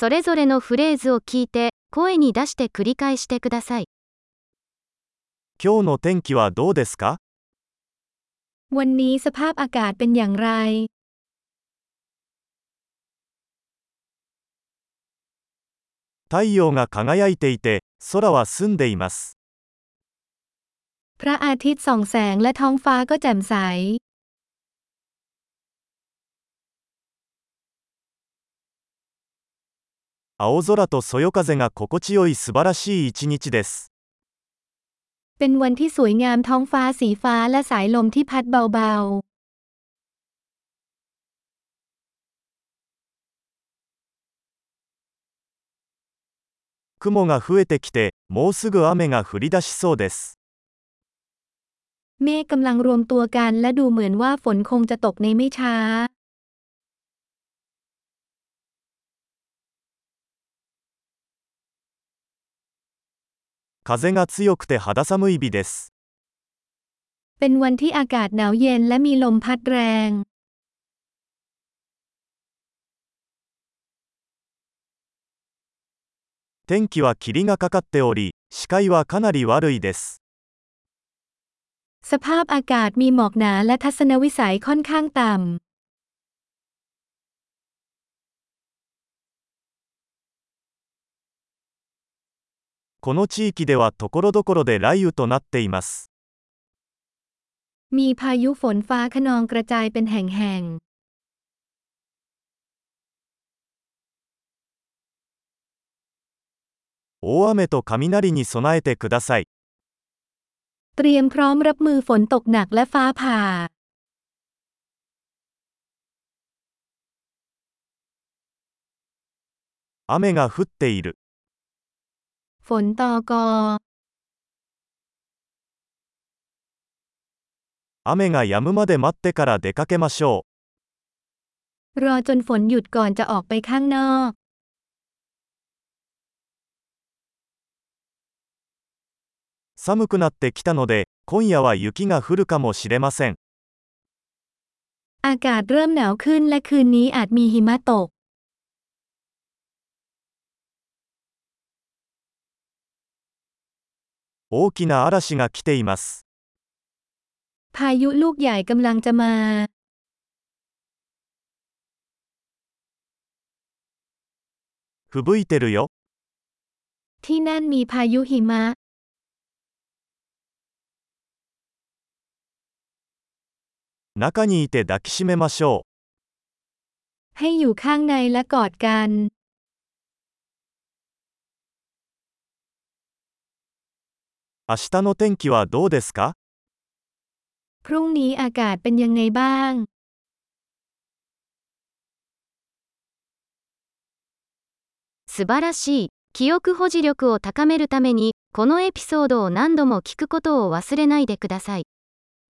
それぞれのフレーズを聞いて、声に出して繰り返してください。今日の天気はどうですか วันนี้สภาพอากาศเป็นอย่างไร 太陽が輝いていて、空は澄んでいます。 พระอาทิตย์ส่องแสงและท้องฟ้าก็แจ่มใส 青空とそよ風が心地よい素晴らしい一日です。 เป็นวันที่สวยงามท้องฟ้าสีฟ้าและสายลมที่พัดเบา 雲が増えてきて、もうすぐ雨が降り出しそうです。 ๆ เมฆกำลังรวมตัวกันและดูเหมือนว่าฝนคงจะตกในไม่ช้า 風が強くて肌寒い日です。 เป็นวันที่อากาศหนาวเย็นและมีลมพัดแรง 天気は霧がかかっており、視界はかなり悪いです。 สภาพอากาศมีหมอกหนาและทัศนวิสัยค่อนข้างต่ำ この地域ではところどころで雷雨となっています。 มีพายุฝนฟ้าคะนองกระจายเป็นแห่ง 大雨と雷に備えてください。 ๆ เตรียมพร้อมรับมือฝนตกหนักและฟ้าผ่า 雨が降っている。 ฝนตอกอ 雨が止むまで待ってから出かけましょう。 รอจนฝนหยุดก่อนจะออกไปข้างนอก 寒くなってきたので、今夜は雪が降るかもしれません。 อากาศเริ่มหนาวขึ้นและคืนนี้อาจมีหิมะตก 大きな嵐が来ています。 พายุลูกใหญ่กำลังจะมา 吹雪いてるよ。 ที่นั่นมีพายุหิมะ 中にいて抱きしめましょ ให้อยู่ข้างในและกอดกัน 明日の天気はどうですか？素晴らしい。記憶保持力を高めるために、このエピソードを何度も聞くことを忘れないでください。